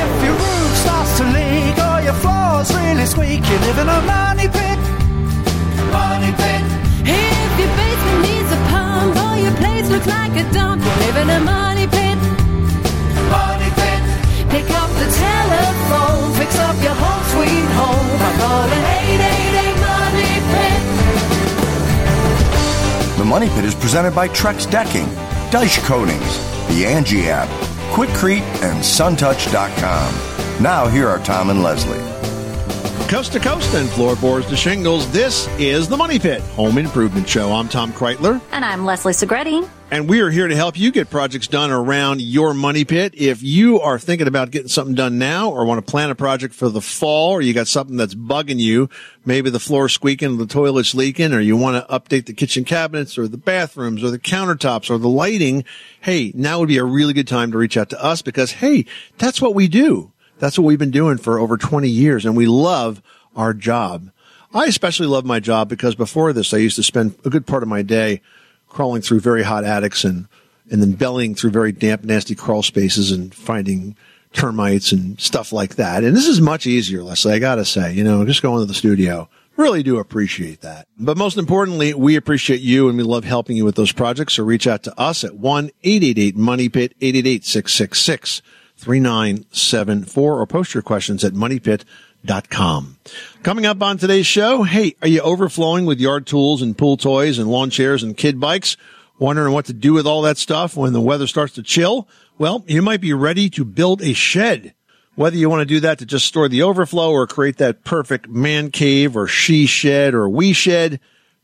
If your roof starts to leak or your floor's really squeak, you live in a money pit. Money pit. If your basement needs a pump or your place looks like a dump, you live in a money pit. Money pit. Pick up the telephone, fix up your home sweet home by calling 888 Money Pit. The Money Pit is presented by Trex Decking, Dyco Coatings, the Angie app, Quikrete, and SunTouch.com. Now, here are Tom and Leslie. Coast to coast and floorboards to shingles, this is the Money Pit Home Improvement Show. I'm Tom Kraeutler. And I'm Leslie Segrete. And we are here to help you get projects done around your money pit. If you are thinking about getting something done now or want to plan a project for the fall or you got something that's bugging you, maybe the floor's squeaking, the toilet's leaking, or you want to update the kitchen cabinets or the bathrooms or the countertops or the lighting, hey, now would be a really good time to reach out to us because, hey, that's what we do. That's what we've been doing for over 20 years and we love our job. I especially love my job because before this, I used to spend a good part of my day crawling through very hot attics and, and then bellying through very damp, nasty crawl spaces and finding termites and stuff like that. And this is much easier, Leslie, I gotta say, you know, just going to the studio. Really do appreciate that. But most importantly, we appreciate you and we love helping you with those projects. So reach out to us at 1-888-MONEYPIT, 888-666-3974 or post your questions at moneypit.com. Coming up on today's show, hey, are you overflowing with yard tools and pool toys and lawn chairs and kid bikes? Wondering what to do with all that stuff when the weather starts to chill? Well, you might be ready to build a shed. Whether you want to do that to just store the overflow or create that perfect man cave or she shed or we shed,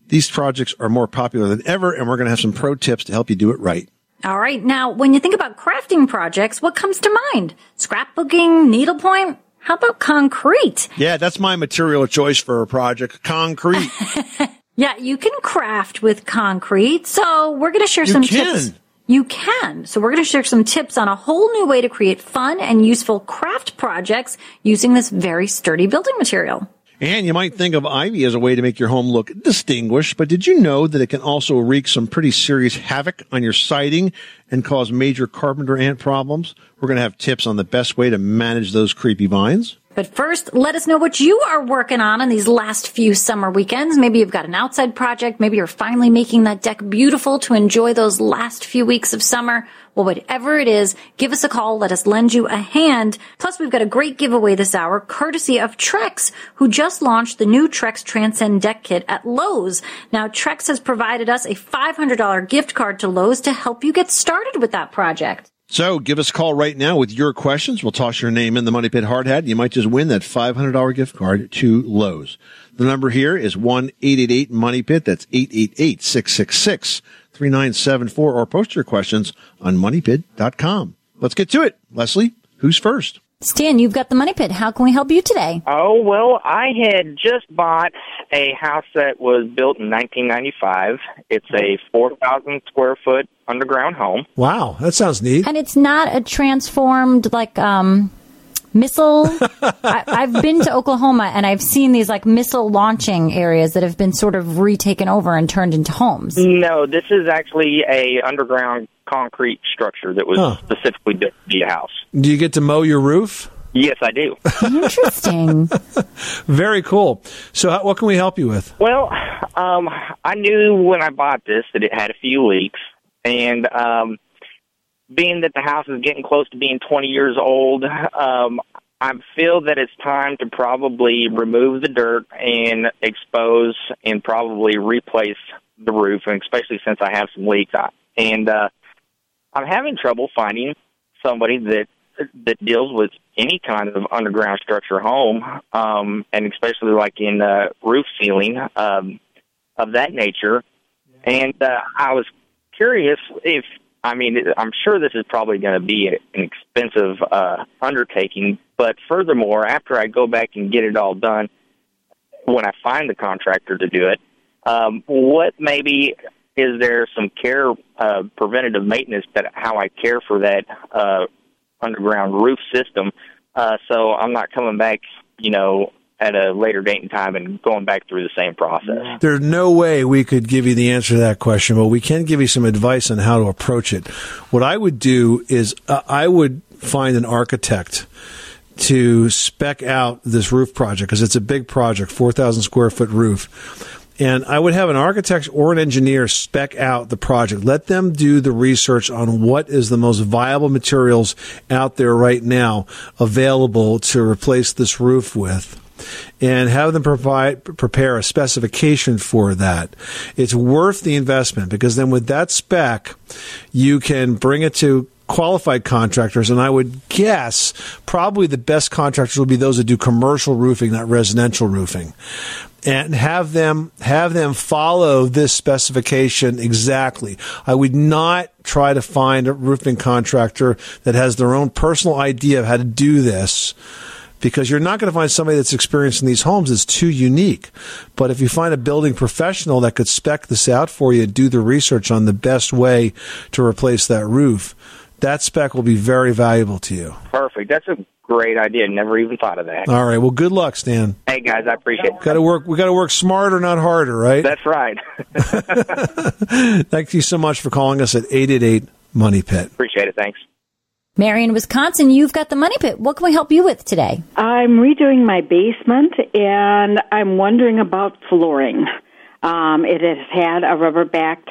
these projects are more popular than ever and we're going to have some pro tips to help you do it right. All right. Now, when you think about crafting projects, what comes to mind? Scrapbooking, needlepoint? How about concrete? Yeah, that's my material of choice for a project. Concrete. Yeah, you can craft with concrete. So we're going to share You some can. tips. You can. So we're going to share some tips on a whole new way to create fun and useful craft projects using this very sturdy building material. And you might think of ivy as a way to make your home look distinguished, but did you know that it can also wreak some pretty serious havoc on your siding and cause major carpenter ant problems? We're going to have tips on the best way to manage those creepy vines. But first, let us know what you are working on in these last few summer weekends. Maybe you've got an outside project. Maybe you're finally making that deck beautiful to enjoy those last few weeks of summer. Well, whatever it is, give us a call. Let us lend you a hand. Plus, we've got a great giveaway this hour, courtesy of Trex, who just launched the new Trex Transcend Deck Kit at Lowe's. Now, Trex has provided us a $500 gift card to Lowe's to help you get started with that project. So give us a call right now with your questions. We'll toss your name in the Money Pit Hard Hat. You might just win that $500 gift card to Lowe's. The number here is 1-888 Pit. That's 888-666-3974 or post your questions on moneypit.com. Let's get to it. Leslie, who's first? Stan, you've got the money pit. How can we help you today? Oh, well, I had just bought a house that was built in 1995. It's a 4,000 square foot underground home. Wow, that sounds neat. And it's not a transformed like um missile. I, I've been to Oklahoma and I've seen these like missile launching areas that have been sort of retaken over and turned into homes. No, this is actually a underground concrete structure that was Huh. specifically built to be a house. Do you get to mow your roof? Yes, I do. Interesting. Very cool. So, how, what can we help you with? well, um, I knew when I bought this that it had a few leaks, and um, being that the house is getting close to being 20 years old, um, I feel that it's time to probably remove the dirt and expose and probably replace the roof, and especially since I have some leaks. I, and uh, I'm having trouble finding somebody that that deals with any kind of underground structure home, um, and especially like in uh, roof sealing um, of that nature. And uh, I was curious if I mean, I'm sure this is probably going to be an expensive uh, undertaking. But furthermore, after I go back and get it all done, when I find the contractor to do it, um, what maybe is there some care, uh, preventative maintenance that how I care for that uh, underground roof system, uh, so I'm not coming back, you know, at a later date and time and going back through the same process. There's no way we could give you the answer to that question, but we can give you some advice on how to approach it. What I would do is uh, I would find an architect to spec out this roof project because it's a big project, 4,000 square foot roof. And I would have an architect or an engineer spec out the project. Let them do the research on what is the most viable materials out there right now available to replace this roof with and have them provide prepare a specification for that. It's worth the investment because then with that spec, you can bring it to qualified contractors, and I would guess probably the best contractors will be those that do commercial roofing, not residential roofing. And have them have them follow this specification exactly. I would not try to find a roofing contractor that has their own personal idea of how to do this because you're not going to find somebody that's experienced in these homes is too unique. But if you find a building professional that could spec this out for you, do the research on the best way to replace that roof, that spec will be very valuable to you. Perfect. That's a great idea. Never even thought of that. All right. Well, good luck, Stan. Hey guys, I appreciate it. Got to work. We got to work smarter, not harder, right? That's right. Thank you so much for calling us at eight eight eight Money Pit. appreciate it. Thanks. Marion, Wisconsin, you've got the money pit. What can we help you with today? I'm redoing my basement and I'm wondering about flooring. Um, it has had a rubber backed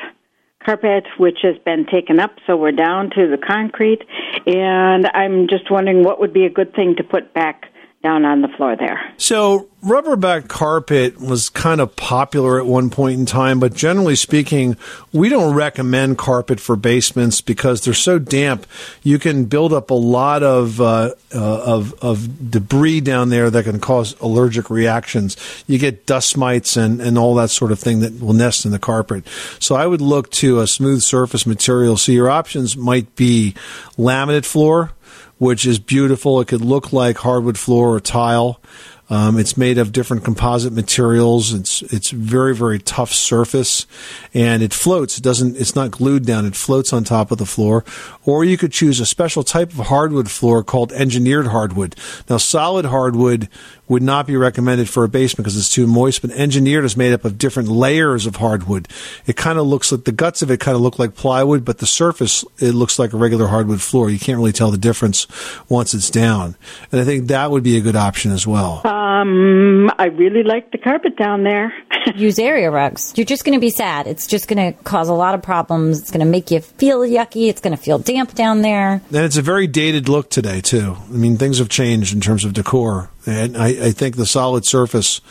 carpet which has been taken up, so we're down to the concrete. And I'm just wondering what would be a good thing to put back down on the floor there. So, rubberback carpet was kind of popular at one point in time, but generally speaking, we don't recommend carpet for basements because they're so damp. You can build up a lot of uh, uh, of of debris down there that can cause allergic reactions. You get dust mites and and all that sort of thing that will nest in the carpet. So, I would look to a smooth surface material. So, your options might be laminate floor which is beautiful. It could look like hardwood floor or tile. Um, it's made of different composite materials. It's it's very very tough surface, and it floats. It doesn't. It's not glued down. It floats on top of the floor. Or you could choose a special type of hardwood floor called engineered hardwood. Now, solid hardwood would not be recommended for a basement because it's too moist. But engineered is made up of different layers of hardwood. It kind of looks like the guts of it kind of look like plywood, but the surface it looks like a regular hardwood floor. You can't really tell the difference once it's down. And I think that would be a good option as well. Um, I really like the carpet down there. Use area rugs. You're just going to be sad. It's just going to cause a lot of problems. It's going to make you feel yucky. It's going to feel damp down there. And it's a very dated look today, too. I mean, things have changed in terms of decor. And I, I think the solid surface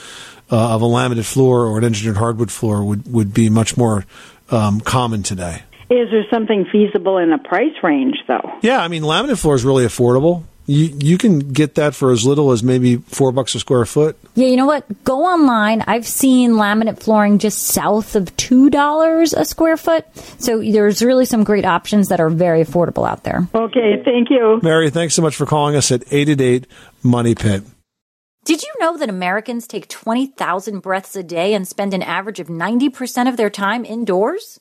uh, of a laminated floor or an engineered hardwood floor would, would be much more um, common today. Is there something feasible in a price range, though? Yeah, I mean, laminate floor is really affordable. You, you can get that for as little as maybe four bucks a square foot. Yeah, you know what? Go online. I've seen laminate flooring just south of $2 a square foot. So there's really some great options that are very affordable out there. Okay, thank you. Mary, thanks so much for calling us at 888 Money Pit. Did you know that Americans take 20,000 breaths a day and spend an average of 90% of their time indoors?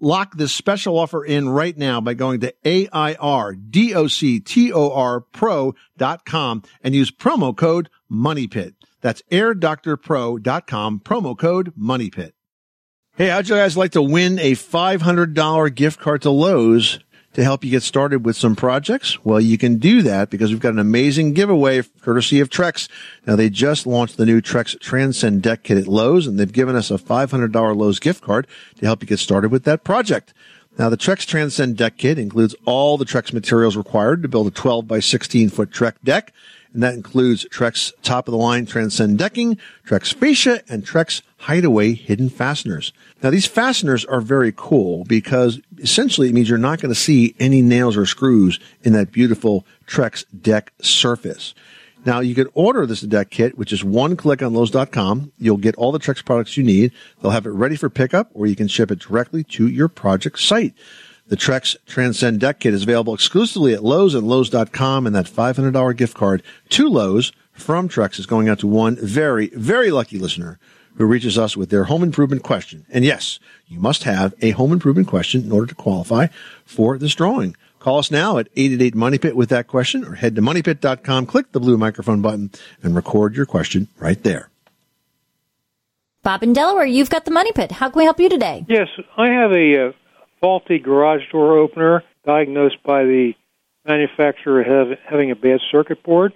Lock this special offer in right now by going to A-I-R-D-O-C-T-O-R pro.com and use promo code MONEYPIT. That's airdoctorpro.com, promo code MONEYPIT. Hey, how'd you guys like to win a $500 gift card to Lowe's to help you get started with some projects? Well, you can do that because we've got an amazing giveaway courtesy of Trex. Now, they just launched the new Trex Transcend Deck Kit at Lowe's and they've given us a $500 Lowe's gift card to help you get started with that project. Now, the Trex Transcend Deck Kit includes all the Trex materials required to build a 12 by 16 foot Trex deck. And that includes Trex top of the line Transcend decking, Trex fascia, and Trex hideaway hidden fasteners. Now, these fasteners are very cool because essentially it means you're not going to see any nails or screws in that beautiful Trex deck surface. Now, you can order this deck kit, which is one click on Lowe's.com. You'll get all the Trex products you need. They'll have it ready for pickup, or you can ship it directly to your project site. The Trex Transcend Deck Kit is available exclusively at Lowe's and Lowe's.com, and that $500 gift card to Lowe's from Trex is going out to one very, very lucky listener who reaches us with their home improvement question. And yes, you must have a home improvement question in order to qualify for this drawing. Call us now at 888 Money Pit with that question or head to moneypit.com, click the blue microphone button and record your question right there. Bob in Delaware, you've got the Money Pit. How can we help you today? Yes, I have a uh, faulty garage door opener diagnosed by the manufacturer have, having a bad circuit board.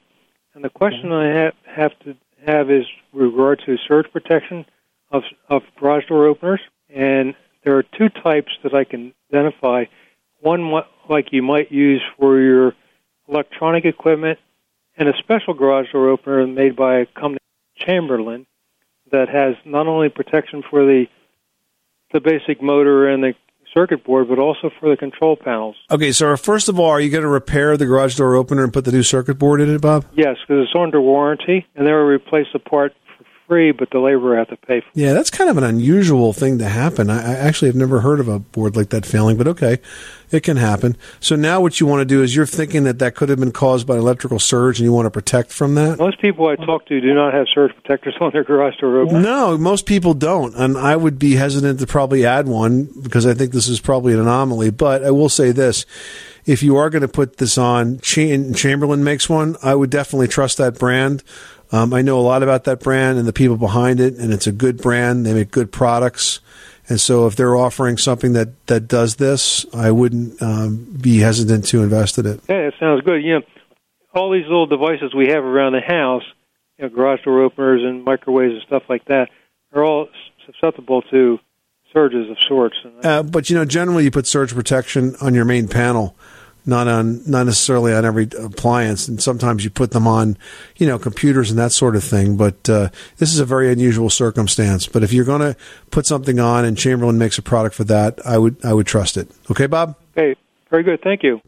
And the question mm-hmm. I have, have to have is with regard to surge protection of, of garage door openers. And there are two types that I can identify. One like you might use for your electronic equipment, and a special garage door opener made by a company Chamberlain that has not only protection for the the basic motor and the circuit board, but also for the control panels. Okay, so first of all, are you going to repair the garage door opener and put the new circuit board in it, Bob? Yes, because it's under warranty, and they will replace the part free, but the laborer have to pay for. Yeah, that's kind of an unusual thing to happen. I, I actually have never heard of a board like that failing, but okay, it can happen. So now what you want to do is you're thinking that that could have been caused by an electrical surge, and you want to protect from that. Most people I talk to do not have surge protectors on their garage door opener. No, most people don't, and I would be hesitant to probably add one because I think this is probably an anomaly. But I will say this: if you are going to put this on, Chamberlain makes one. I would definitely trust that brand. Um, I know a lot about that brand and the people behind it, and it's a good brand. They make good products. And so, if they're offering something that, that does this, I wouldn't um, be hesitant to invest in it. Yeah, it sounds good. You know, all these little devices we have around the house, you know, garage door openers and microwaves and stuff like that, are all susceptible to surges of sorts. Uh, but you know, generally, you put surge protection on your main panel, not on not necessarily on every appliance. And sometimes you put them on, you know, computers and that sort of thing. But uh, this is a very unusual circumstance. But if you're going to put something on, and Chamberlain makes a product for that, I would I would trust it. Okay, Bob. Okay, very good. Thank you.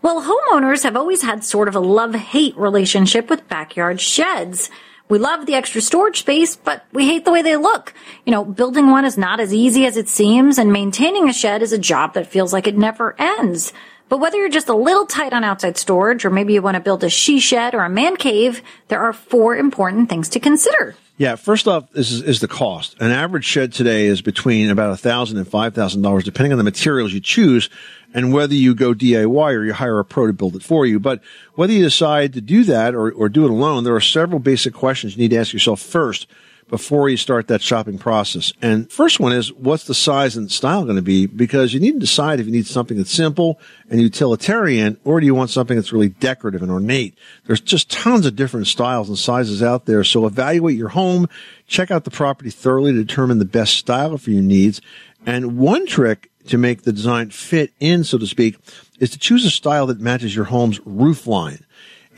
Well, homeowners have always had sort of a love hate relationship with backyard sheds. We love the extra storage space, but we hate the way they look. You know, building one is not as easy as it seems, and maintaining a shed is a job that feels like it never ends. But whether you're just a little tight on outside storage, or maybe you want to build a she shed or a man cave, there are four important things to consider. Yeah, first off, is, is the cost. An average shed today is between about a thousand and five thousand dollars, depending on the materials you choose and whether you go DIY or you hire a pro to build it for you. But whether you decide to do that or, or do it alone, there are several basic questions you need to ask yourself first before you start that shopping process. And first one is what's the size and style going to be? Because you need to decide if you need something that's simple and utilitarian or do you want something that's really decorative and ornate? There's just tons of different styles and sizes out there. So evaluate your home, check out the property thoroughly to determine the best style for your needs. And one trick to make the design fit in, so to speak, is to choose a style that matches your home's roof line.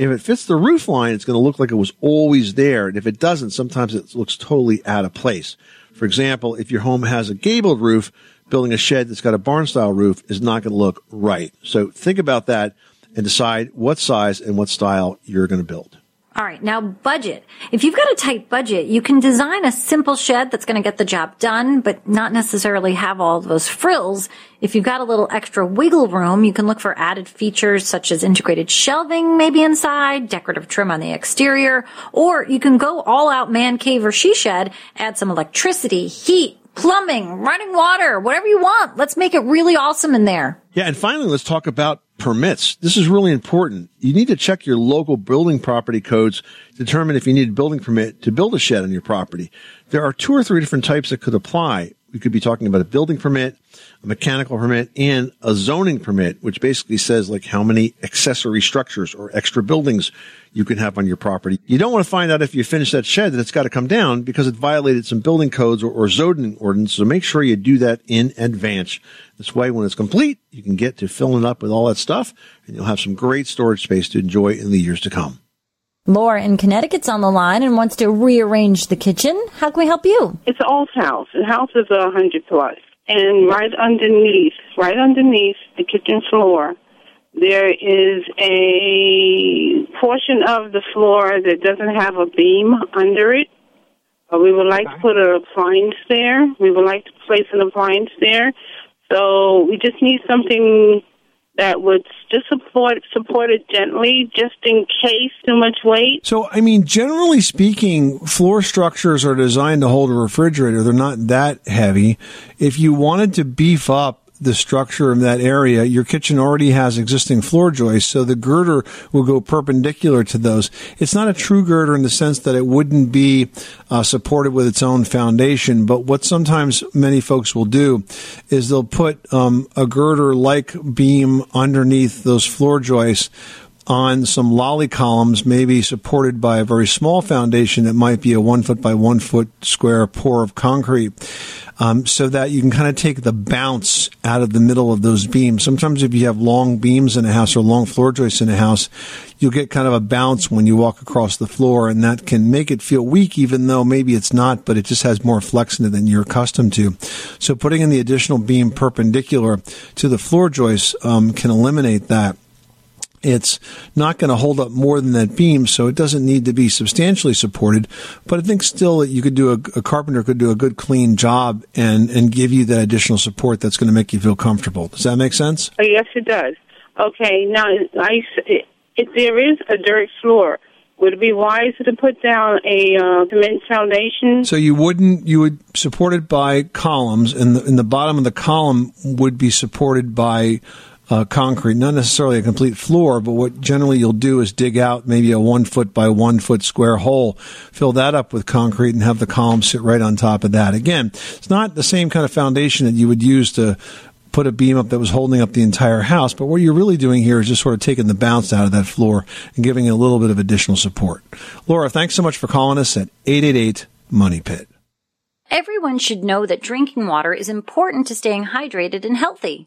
If it fits the roof line, it's going to look like it was always there. And if it doesn't, sometimes it looks totally out of place. For example, if your home has a gabled roof, building a shed that's got a barn style roof is not going to look right. So think about that and decide what size and what style you're going to build. All right, now budget. If you've got a tight budget, you can design a simple shed that's going to get the job done, but not necessarily have all those frills. If you've got a little extra wiggle room, you can look for added features such as integrated shelving maybe inside, decorative trim on the exterior, or you can go all out man cave or she shed, add some electricity, heat, plumbing, running water, whatever you want. Let's make it really awesome in there. Yeah, and finally, let's talk about permits. This is really important. You need to check your local building property codes, to determine if you need a building permit to build a shed on your property. There are two or three different types that could apply. We could be talking about a building permit, a mechanical permit, and a zoning permit, which basically says like how many accessory structures or extra buildings you can have on your property. You don't want to find out if you finish that shed that it's got to come down because it violated some building codes or, or zoning ordinance. So make sure you do that in advance. This way, when it's complete, you can get to filling up with all that stuff and you'll have some great storage space to enjoy in the years to come. Laura in Connecticut's on the line and wants to rearrange the kitchen. How can we help you? It's an old house. The house is a hundred plus, and right underneath, right underneath the kitchen floor, there is a portion of the floor that doesn't have a beam under it. Uh, we would like to put an appliance there. We would like to place an appliance there. So we just need something that would just support support it gently, just in case too much weight. So, I mean, generally speaking, floor structures are designed to hold a refrigerator. They're not that heavy. If you wanted to beef up the structure of that area, your kitchen already has existing floor joists, so the girder will go perpendicular to those. It's not a true girder in the sense that it wouldn't be uh, supported with its own foundation, but what sometimes many folks will do is they'll put um, a girder like beam underneath those floor joists on some lally columns, maybe supported by a very small foundation that might be a one foot by one foot square pour of concrete. Um, so that you can kind of take the bounce out of the middle of those beams. Sometimes if you have long beams in a house or long floor joists in a house, you'll get kind of a bounce when you walk across the floor and that can make it feel weak even though maybe it's not, but it just has more flex in it than you're accustomed to. So putting in the additional beam perpendicular to the floor joists um, can eliminate that it's not going to hold up more than that beam, so it doesn't need to be substantially supported. But I think still that you could do a, a, carpenter could do a good clean job and and give you that additional support that's going to make you feel comfortable. Does that make sense? Oh, yes, it does. Okay, now I, if there is a dirt floor, would it be wise to put down a uh, cement foundation? So you wouldn't. You would support it by columns, and the, and the bottom of the column would be supported by uh, concrete, not necessarily a complete floor, but what generally you'll do is dig out maybe a one foot by one foot square hole, fill that up with concrete, and have the column sit right on top of that. Again, it's not the same kind of foundation that you would use to put a beam up that was holding up the entire house, but what you're really doing here is just sort of taking the bounce out of that floor and giving it a little bit of additional support. Laura, thanks so much for calling us at 888 Money Pit. Everyone should know that drinking water is important to staying hydrated and healthy.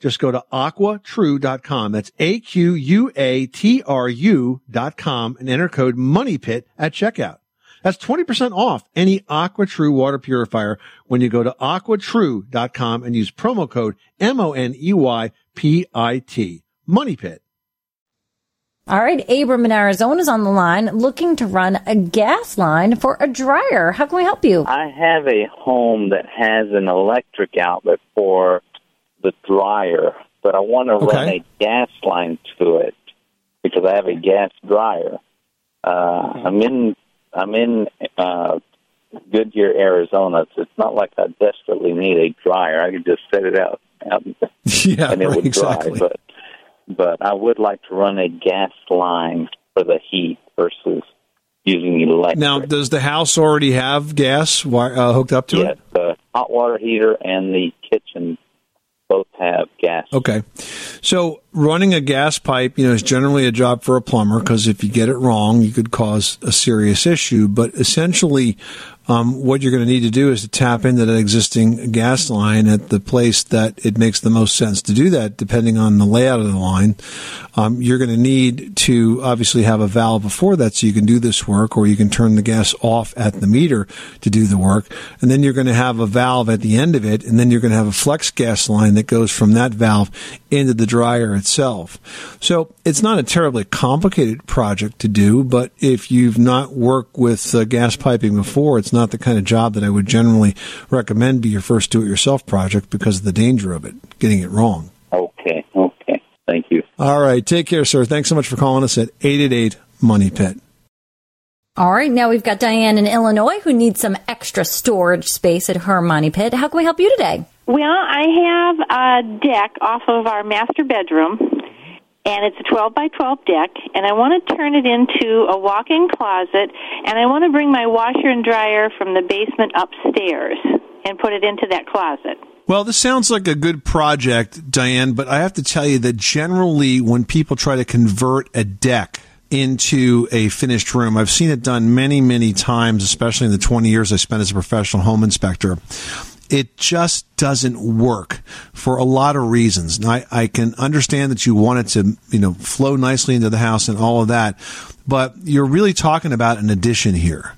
Just go to aquatru.com. That's A-Q-U-A-T-R-U dot com and enter code MONEYPIT at checkout. That's 20% off any AquaTru water purifier when you go to aquatru.com and use promo code M-O-N-E-Y-P-I-T. Money Pit. All right, Abram in Arizona is on the line looking to run a gas line for a dryer. How can we help you? I have a home that has an electric outlet for the dryer, but I want to run a gas line to it because I have a gas dryer. Uh, I'm in I'm in uh, Goodyear, Arizona. So it's not like I desperately need a dryer. I could just set it out, out Yeah, and it right, would exactly. dry. But but I would like to run a gas line for the heat versus using electric. Now, does the house already have gas uh, hooked up to yes, it? the hot water heater and the kitchen both have gas. Okay. So running a gas pipe, you know, is generally a job for a plumber because if you get it wrong, you could cause a serious issue. But essentially, um, what you're going to need to do is to tap into that existing gas line at the place that it makes the most sense to do that, depending on the layout of the line. Um, you're going to need to obviously have a valve before that so you can do this work, or you can turn the gas off at the meter to do the work. And then you're going to have a valve at the end of it, and then you're going to have a flex gas line that goes from that valve into the dryer itself. So it's not a terribly complicated project to do, but if you've not worked with uh, gas piping before, it's not the kind of job that I would generally recommend be your first do-it-yourself project because of the danger of it, getting it wrong. Okay, okay. Thank you. All right. Take care, sir. Thanks so much for calling us at 888 Money Pit. All right, now we've got Diane in Illinois who needs some extra storage space at her money pit. How can we help you today? Well, I have a deck off of our master bedroom, and it's a 12 by 12 deck, and I want to turn it into a walk in closet, and I want to bring my washer and dryer from the basement upstairs and put it into that closet. Well, this sounds like a good project, Diane, but I have to tell you that generally when people try to convert a deck into a finished room, I've seen it done many, many times, especially in the 20 years I spent as a professional home inspector. It just doesn't work for a lot of reasons. I, I can understand that you want it to, you know, flow nicely into the house and all of that, but you're really talking about an addition here.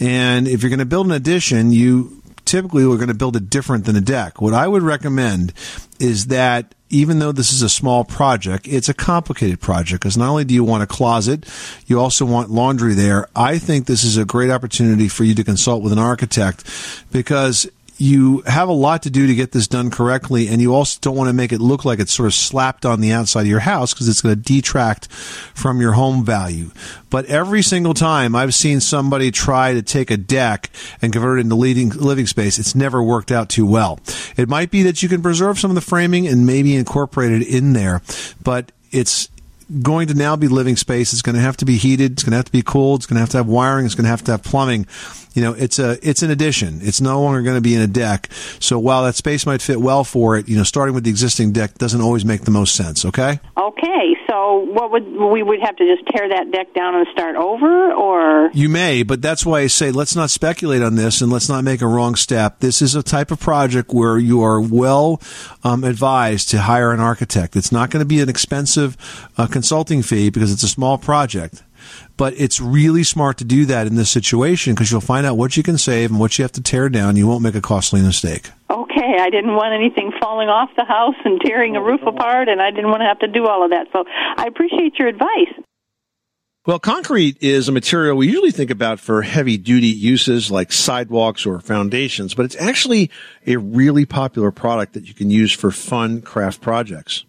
And if you're going to build an addition, you typically are going to build it different than a deck. What I would recommend is that even though this is a small project, it's a complicated project because not only do you want a closet, you also want laundry there. I think this is a great opportunity for you to consult with an architect because you have a lot to do to get this done correctly, and you also don't want to make it look like it's sort of slapped on the outside of your house because it's going to detract from your home value. But every single time I've seen somebody try to take a deck and convert it into leading, living space, it's never worked out too well. It might be that you can preserve some of the framing and maybe incorporate it in there, but it's going to now be living space. It's going to have to be heated. It's going to have to be cooled. It's going to have to have wiring. It's going to have to have plumbing. You know, it's a it's an addition. It's no longer going to be in a deck. So while that space might fit well for it, you know, starting with the existing deck doesn't always make the most sense. Okay. Okay, so what would we would have to just tear that deck down and start over, or You may, but that's why I say let's not speculate on this and let's not make a wrong step. This is a type of project where you are well um, advised to hire an architect. It's not going to be an expensive uh, consulting fee because it's a small project. But it's really smart to do that in this situation because you'll find out what you can save and what you have to tear down. You won't make a costly mistake. Okay, I didn't want anything falling off the house and tearing a oh, roof apart, and I didn't want to have to do all of that. So I appreciate your advice. Well, concrete is a material we usually think about for heavy duty uses like sidewalks or foundations, but it's actually a really popular product that you can use for fun craft projects.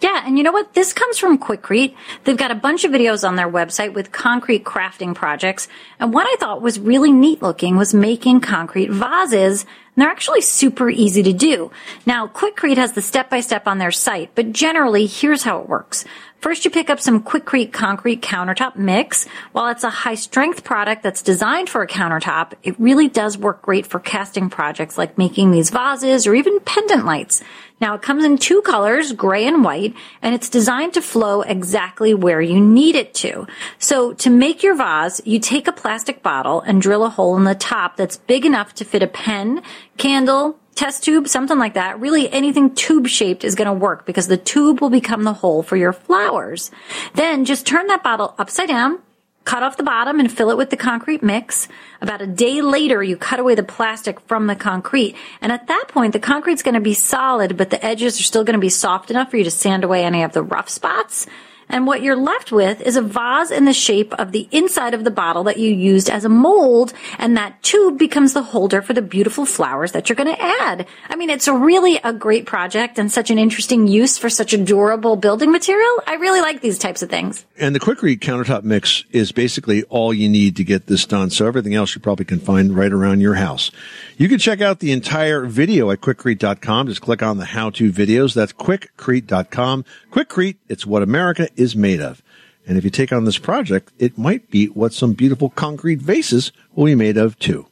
Yeah, and you know what? This comes from Quikrete. They've got a bunch of videos on their website with concrete crafting projects. And what I thought was really neat looking was making concrete vases. And they're actually super easy to do. Now, Quikrete has the step by step on their site, but generally, here's how it works. First, you pick up some Quikrete concrete countertop mix. While it's a high strength product that's designed for a countertop, it really does work great for casting projects like making these vases or even pendant lights. Now it comes in two colors, gray and white, and it's designed to flow exactly where you need it to. So to make your vase, you take a plastic bottle and drill a hole in the top that's big enough to fit a pen, candle, test tube, something like that. Really anything tube shaped is going to work because the tube will become the hole for your flowers. Then just turn that bottle upside down, cut off the bottom and fill it with the concrete mix. About a day later, you cut away the plastic from the concrete. And at that point, the concrete's going to be solid, but the edges are still going to be soft enough for you to sand away any of the rough spots. And what you're left with is a vase in the shape of the inside of the bottle that you used as a mold. And that tube becomes the holder for the beautiful flowers that you're going to add. I mean, it's really a great project and such an interesting use for such a durable building material. I really like these types of things. And the Quikrete countertop mix is basically all you need to get this done. So everything else you probably can find right around your house. You can check out the entire video at quikrete.com. Just click on the how to videos. That's quikrete.com. Quikrete, it's what America is made of. And if you take on this project, it might be what some beautiful concrete vases will be made of too.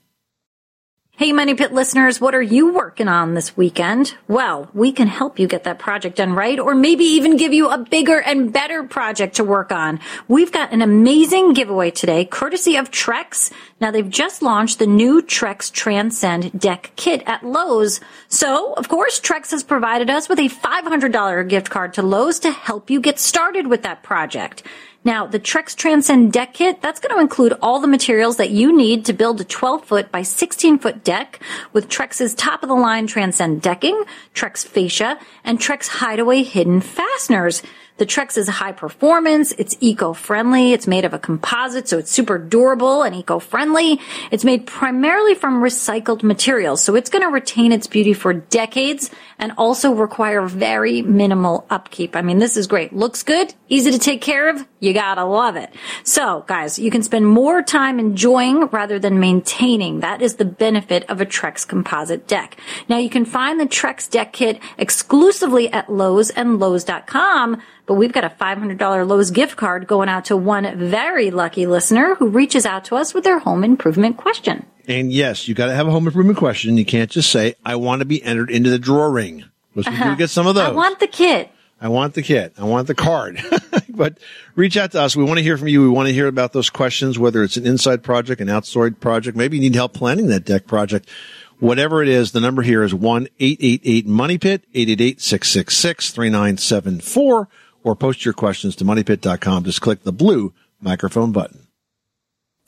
Hey, Money Pit listeners, what are you working on this weekend? Well, we can help you get that project done right, or maybe even give you a bigger and better project to work on. We've got an amazing giveaway today, courtesy of Trex. Now, they've just launched the new Trex Transcend Deck Kit at Lowe's. So, of course, Trex has provided us with a $500 gift card to Lowe's to help you get started with that project. Now, the Trex Transcend deck kit, that's going to include all the materials that you need to build a 12 foot by 16 foot deck with Trex's top of the line Transcend decking, Trex fascia, and Trex hideaway hidden fasteners. The Trex is high performance. It's eco-friendly. It's made of a composite, so it's super durable and eco-friendly. It's made primarily from recycled materials, so it's going to retain its beauty for decades and also require very minimal upkeep. I mean, this is great. Looks good, easy to take care of. You gotta love it. So, guys, you can spend more time enjoying rather than maintaining. That is the benefit of a Trex composite deck. Now, you can find the Trex deck kit exclusively at Lowe's and Lowe's.com. But we've got a $500 Lowe's gift card going out to one very lucky listener who reaches out to us with their home improvement question. And yes, you got to have a home improvement question. You can't just say, I want to be entered into the drawing. Because we do get some of uh-huh. those. I want the kit. I want the kit. I want the card. but reach out to us. We want to hear from you. We want to hear about those questions, whether it's an inside project, an outside project. Maybe you need help planning that deck project. Whatever it is, the number here is 1-888-MONEYPIT, 888-666-3974, or post your questions to moneypit.com. Just click the blue microphone button.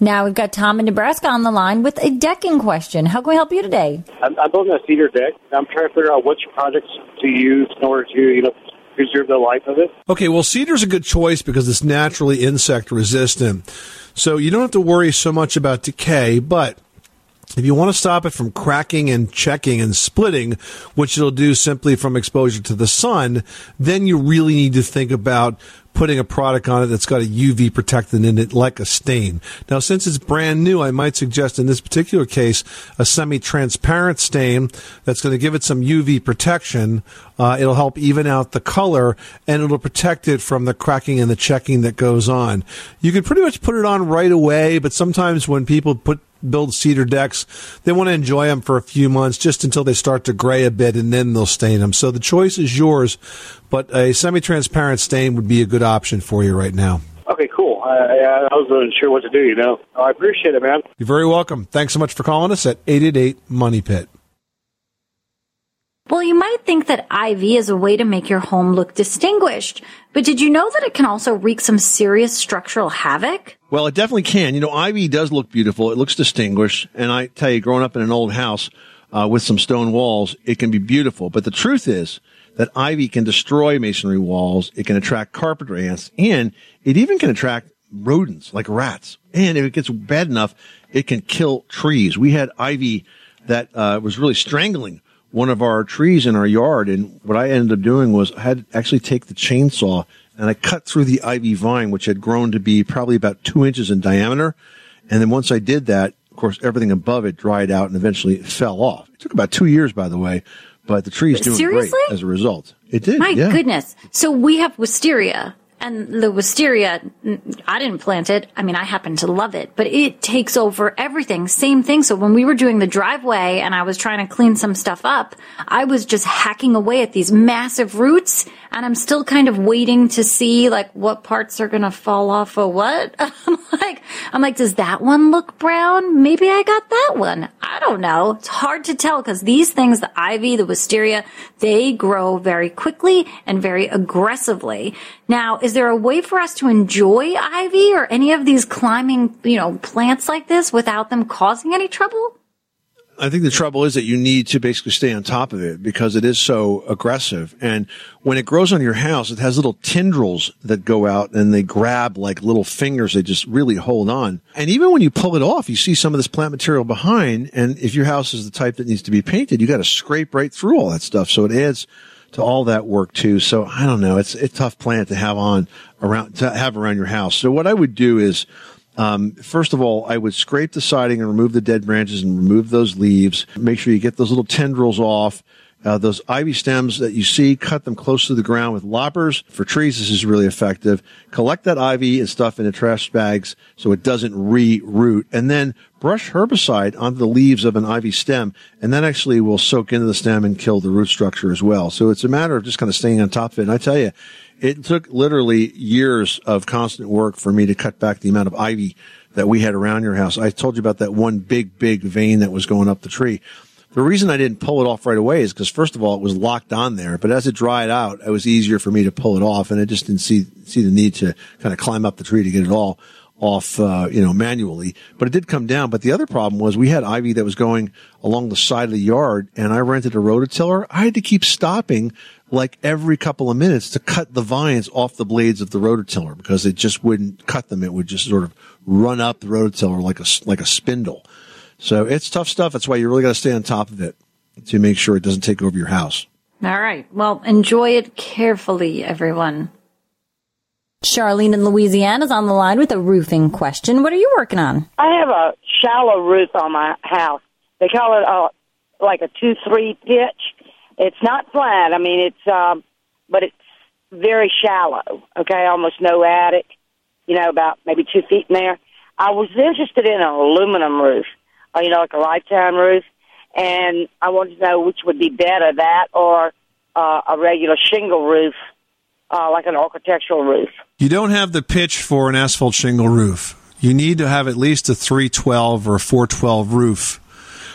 Now we've got Tom in Nebraska on the line with a decking question. How can we help you today? I'm, I'm building a cedar deck. I'm trying to figure out which projects to use in order to, you know, preserve the life of it. Okay, well, cedar's a good choice because it's naturally insect resistant. So you don't have to worry so much about decay, but if you want to stop it from cracking and checking and splitting, which it'll do simply from exposure to the sun, then you really need to think about putting a product on it that's got a UV protectant in it, like a stain. Now, since it's brand new, I might suggest in this particular case a semi-transparent stain that's going to give it some UV protection. Uh, it'll help even out the color, and it'll protect it from the cracking and the checking that goes on. You can pretty much put it on right away, but sometimes when people put build cedar decks, they want to enjoy them for a few months just until they start to gray a bit and then they'll stain them. So the choice is yours, but a semi-transparent stain would be a good option for you right now. Okay, cool. I, I wasn't sure what to do, you know. I appreciate it, man. You're very welcome. Thanks so much for calling us at 888 Money Pit. Well, you might think that ivy is a way to make your home look distinguished, but did you know that it can also wreak some serious structural havoc? Well, it definitely can. You know, ivy does look beautiful. It looks distinguished. And I tell you, growing up in an old house uh, with some stone walls, it can be beautiful. But the truth is that ivy can destroy masonry walls. It can attract carpenter ants and it even can attract rodents like rats. And if it gets bad enough, it can kill trees. We had ivy that uh, was really strangling one of our trees in our yard. And what I ended up doing was I had to actually take the chainsaw and I cut through the ivy vine, which had grown to be probably about two inches in diameter. And then once I did that, of course, everything above it dried out and eventually it fell off. It took about two years, by the way, but the tree's doing Seriously? great as a result. It did. My yeah. goodness. So we have wisteria and the wisteria, I didn't plant it. I mean, I happen to love it, but it takes over everything. Same thing. So when we were doing the driveway and I was trying to clean some stuff up, I was just hacking away at these massive roots and I'm still kind of waiting to see like what parts are going to fall off or what. I'm like, I'm like, does that one look brown? Maybe I got that one. I don't know. It's hard to tell because these things, the ivy, the wisteria, they grow very quickly and very aggressively. Now, is there a way for us to enjoy ivy or any of these climbing, you know, plants like this without them causing any trouble? I think the trouble is that you need to basically stay on top of it because it is so aggressive. And when it grows on your house, it has little tendrils that go out and they grab like little fingers. They just really hold on. And even when you pull it off, you see some of this plant material behind. And if your house is the type that needs to be painted, you got to scrape right through all that stuff. So it adds to all that work too. So I don't know. It's a tough plant to have on around, to have around your house. So what I would do is, um, first of all, I would scrape the siding and remove the dead branches and remove those leaves. Make sure you get those little tendrils off. Uh, those ivy stems that you see, cut them close to the ground with loppers. For trees, this is really effective. Collect that ivy and stuff into trash bags so it doesn't re-root. And then brush herbicide onto the leaves of an ivy stem, and that actually will soak into the stem and kill the root structure as well. So it's a matter of just kind of staying on top of it. And I tell you, it took literally years of constant work for me to cut back the amount of ivy that we had around your house. I told you about that one big, big vein that was going up the tree. The reason I didn't pull it off right away is because first of all, it was locked on there, but as it dried out, it was easier for me to pull it off and I just didn't see, see the need to kind of climb up the tree to get it all off, uh, you know, manually, but it did come down. But the other problem was we had ivy that was going along the side of the yard and I rented a rototiller. I had to keep stopping like every couple of minutes to cut the vines off the blades of the rototiller because it just wouldn't cut them. It would just sort of run up the rototiller like a, like a spindle. So it's tough stuff. That's why you really got to stay on top of it to make sure it doesn't take over your house. All right. Well, enjoy it carefully, everyone. Charlene in Louisiana is on the line with a roofing question. What are you working on? I have a shallow roof on my house. They call it a, like a two three pitch. It's not flat. I mean, it's um, but it's very shallow. Okay, almost no attic. You know, about maybe two feet in there. I was interested in an aluminum roof, or, you know, like a lifetime roof, and I wanted to know which would be better, that or uh, a regular shingle roof, uh, like an architectural roof. You don't have the pitch for an asphalt shingle roof. You need to have at least a 312 or a 412 roof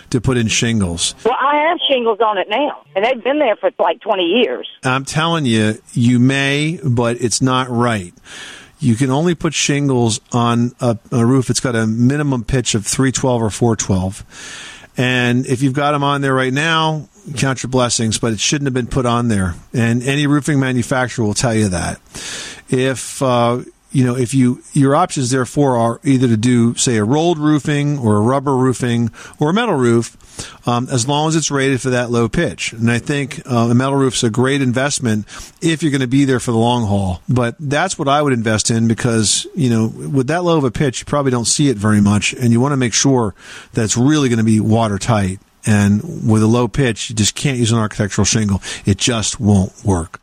to put in shingles. Well, I have shingles on it now, and they've been there for like 20 years. I'm telling you, you may, but it's not right. You can only put shingles on a, a roof that's got a minimum pitch of 312 or 412. And if you've got them on there right now, count your blessings, but it shouldn't have been put on there. And any roofing manufacturer will tell you that. If, uh, you know, if you, your options therefore are either to do, say, a rolled roofing or a rubber roofing or a metal roof, um, as long as it's rated for that low pitch. And I think uh, a metal roof's a great investment if you're going to be there for the long haul. But that's what I would invest in because, you know, with that low of a pitch, you probably don't see it very much. And you want to make sure that it's really going to be watertight. And with a low pitch, you just can't use an architectural shingle. It just won't work.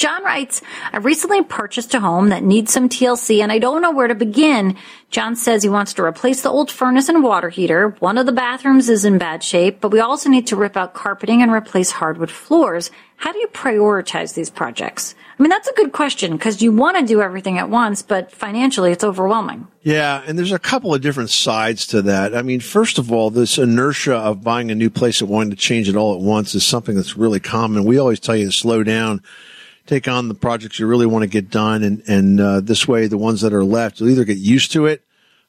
John writes, I recently purchased a home that needs some TLC and I don't know where to begin. John says he wants to replace the old furnace and water heater. One of the bathrooms is in bad shape, but we also need to rip out carpeting and replace hardwood floors. How do you prioritize these projects? I mean, that's a good question because you want to do everything at once, but financially it's overwhelming. Yeah, and there's a couple of different sides to that. I mean, first of all, this inertia of buying a new place and wanting to change it all at once is something that's really common. We always tell you to slow down take on the projects you really want to get done. And, and, uh, this way, the ones that are left, you'll either get used to it,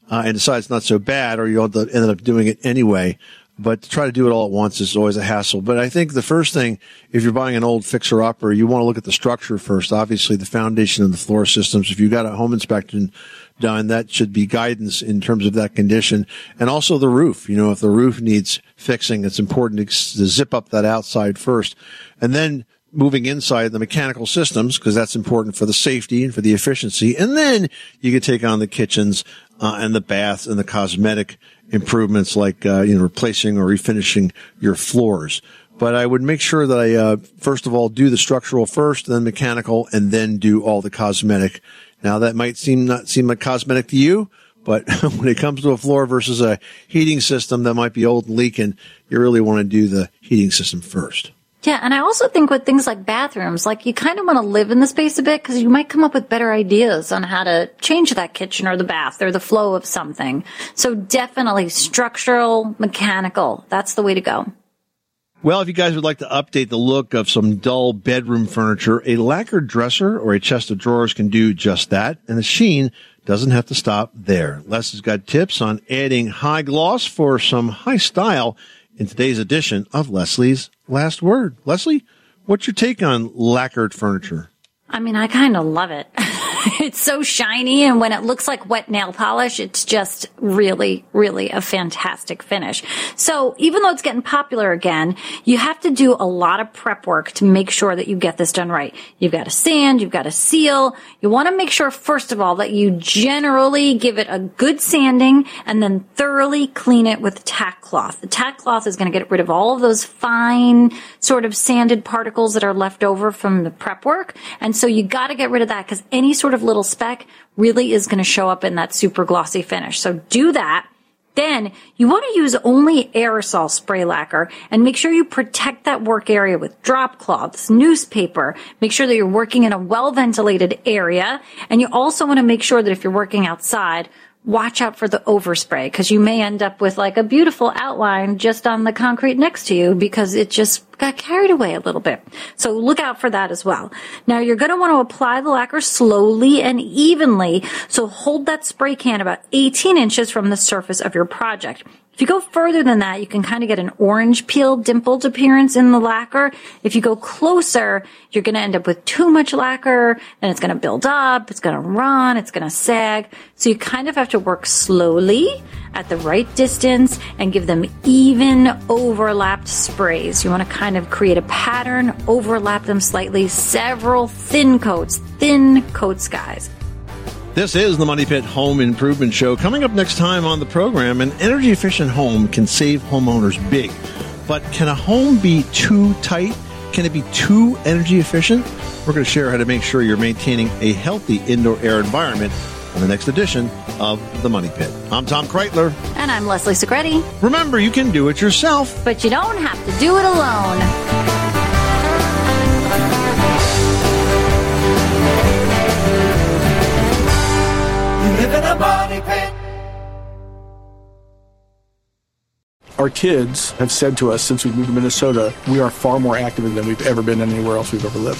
uh, and decide it's not so bad, or you'll end up doing it anyway. But to try to do it all at once is always a hassle. But I think the first thing, if you're buying an old fixer upper, you want to look at the structure first. Obviously, the foundation and the floor systems. If you've got a home inspection done, that should be guidance in terms of that condition. And also the roof. You know, if the roof needs fixing, it's important to zip up that outside first. And then moving inside the mechanical systems because that's important for the safety and for the efficiency. And then you can take on the kitchens uh, and the baths and the cosmetic improvements like uh, you know replacing or refinishing your floors. But I would make sure that I uh, first of all do the structural first, then mechanical, and then do all the cosmetic. Now that might seem not seem like cosmetic to you, but when it comes to a floor versus a heating system that might be old and leaking, you really want to do the heating system first. Yeah, and I also think with things like bathrooms, like you kind of want to live in the space a bit because you might come up with better ideas on how to change that kitchen or the bath or the flow of something. So definitely structural, mechanical. That's the way to go. Well, if you guys would like to update the look of some dull bedroom furniture, a lacquered dresser or a chest of drawers can do just that. And the sheen doesn't have to stop there. Les has got tips on adding high gloss for some high style in today's edition of Leslie's Last Word. Leslie, what's your take on lacquered furniture? I mean, I kind of love it. it's so shiny, and when it looks like wet nail polish, it's just really, really a fantastic finish. So even though it's getting popular again, you have to do a lot of prep work to make sure that you get this done right. You've got to sand, you've got to seal. You want to make sure, first of all, that you generally give it a good sanding and then thoroughly clean it with tack cloth. The tack cloth is going to get rid of all of those fine sort of sanded particles that are left over from the prep work. And so you got to get rid of that because any sort of little speck really is going to show up in that super glossy finish. So do that. Then you want to use only aerosol spray lacquer and make sure you protect that work area with drop cloths, newspaper. Make sure that you're working in a well ventilated area. And you also want to make sure that if you're working outside, watch out for the overspray because you may end up with like a beautiful outline just on the concrete next to you because it just got carried away a little bit. So look out for that as well. Now you're going to want to apply the lacquer slowly and evenly. So hold that spray can about 18 inches from the surface of your project. If you go further than that, you can kind of get an orange peel dimpled appearance in the lacquer. If you go closer, you're going to end up with too much lacquer and it's going to build up, it's going to run, it's going to sag. So you kind of have to work slowly at the right distance and give them even overlapped sprays. You want to kind of create a pattern, overlap them slightly, several thin coats, thin coats, guys. This is the Money Pit Home Improvement Show. Coming up next time on the program, an energy efficient home can save homeowners big. But can a home be too tight? Can it be too energy efficient? We're going to share how to make sure you're maintaining a healthy indoor air environment on the next edition of The Money Pit. I'm Tom Kraeutler. And I'm Leslie Segrete. Remember, you can do it yourself. But you don't have to do it alone. live in a money pit. Our kids have said to us since we moved to Minnesota, we are far more active than we've ever been anywhere else we've ever lived.